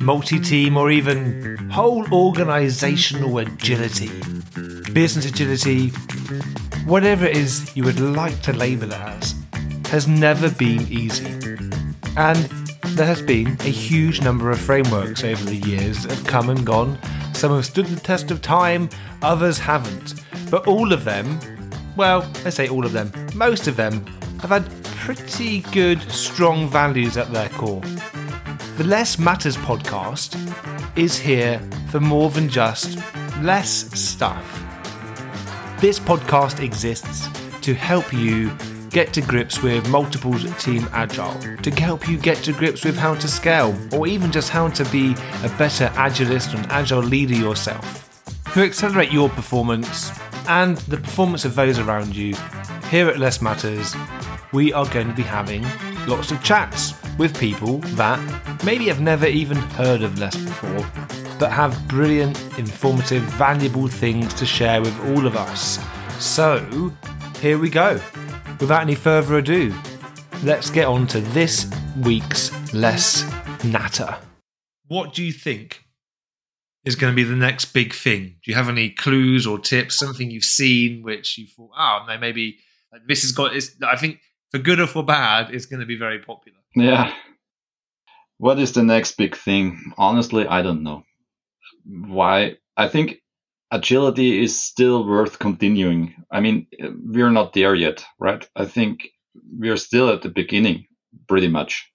multi team, or even whole organizational agility, business agility, whatever it is you would like to label it as, has never been easy. And there has been a huge number of frameworks over the years that have come and gone. Some have stood the test of time, others haven't. But all of them, well, I say all of them, most of them have had pretty good, strong values at their core. The LeSS Matters podcast is here for more than just less stuff. This podcast exists to help you get to grips with multiple team agile, to help you get to grips with how to scale, or even just how to be a better agilist and agile leader yourself. To accelerate your performance and the performance of those around you, here at LeSS Matters, we are going to be having lots of chats with people that maybe have never even heard of LeSS before, but have brilliant, informative, valuable things to share with all of us. So, here we go. Without any further ado, let's get on to this week's Less Natter. What do you think is going to be the next big thing? Do you have any clues or tips? Something you've seen which you thought, oh, no, maybe this has got. I think for good or for bad, it's going to be very popular. Yeah. What is the next big thing? Honestly, I don't know. Why? I think agility is still worth continuing. I mean, we're not there yet, right? I think we're still at the beginning, pretty much.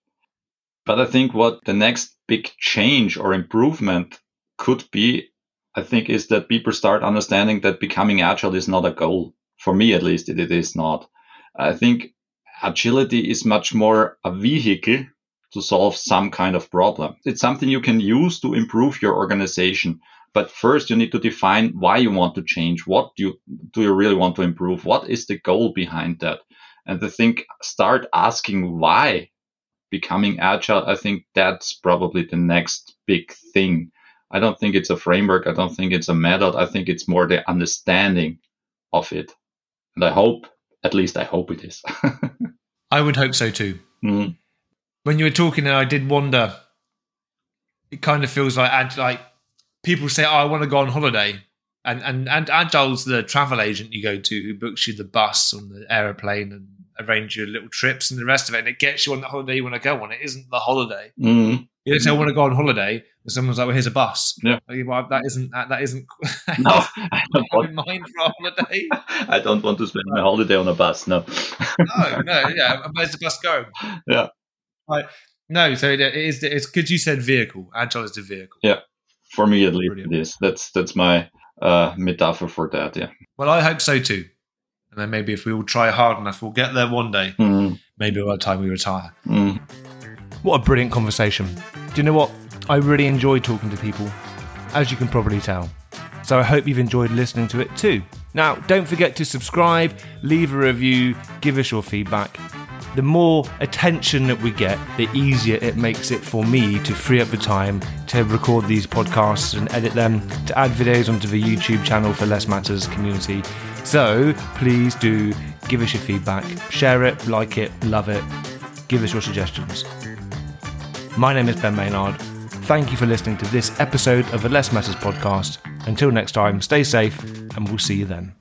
But I think what the next big change or improvement could be, I think, is that people start understanding that becoming agile is not a goal. For me, at least, it is not. I think agility is much more a vehicle to solve some kind of problem. It's something you can use to improve your organization. But first you need to define why you want to change. What do you, do you really want to improve? What is the goal behind that? And I think start asking why becoming agile. I think that's probably the next big thing. I don't think it's a framework. I don't think it's a method. I think it's more the understanding of it. And I hope, at least I hope it is. I would hope so too. Mm. When you were talking, I did wonder. It kind of feels like like people say, "Oh, I want to go on holiday," and and and Agile's the travel agent you go to who books you the bus on the aeroplane and arrange your little trips and the rest of it, and it gets you on the holiday you want to go on. It isn't the holiday. Mm. You don't say I want to go on holiday, and someone's like, "Well, here's a bus." Yeah, well, that isn't that isn't. no, I don't want, in mind for a holiday. I don't want to spend my holiday on a bus. No. no, no, yeah. Where's the bus going? Yeah. Right. No, so it is. It's because you said vehicle. Agile is the vehicle. Yeah, for me at least Brilliant. it is. That's that's my uh, metaphor for that. Yeah. Well, I hope so too. And then maybe if we all try hard enough, we'll get there one day. Mm. Maybe by the time we retire. Mm. What a brilliant conversation. Do you know what? I really enjoy talking to people, as you can probably tell. So I hope you've enjoyed listening to it too. Now, don't forget to subscribe, leave a review, give us your feedback. The more attention that we get, the easier it makes it for me to free up the time to record these podcasts and edit them, to add videos onto the YouTube channel for LeSS Matters community. So please do give us your feedback, share it, like it, love it, give us your suggestions. My name is Ben Maynard. Thank you for listening to this episode of the LeSS Matters podcast. Until next time, stay safe and we'll see you then.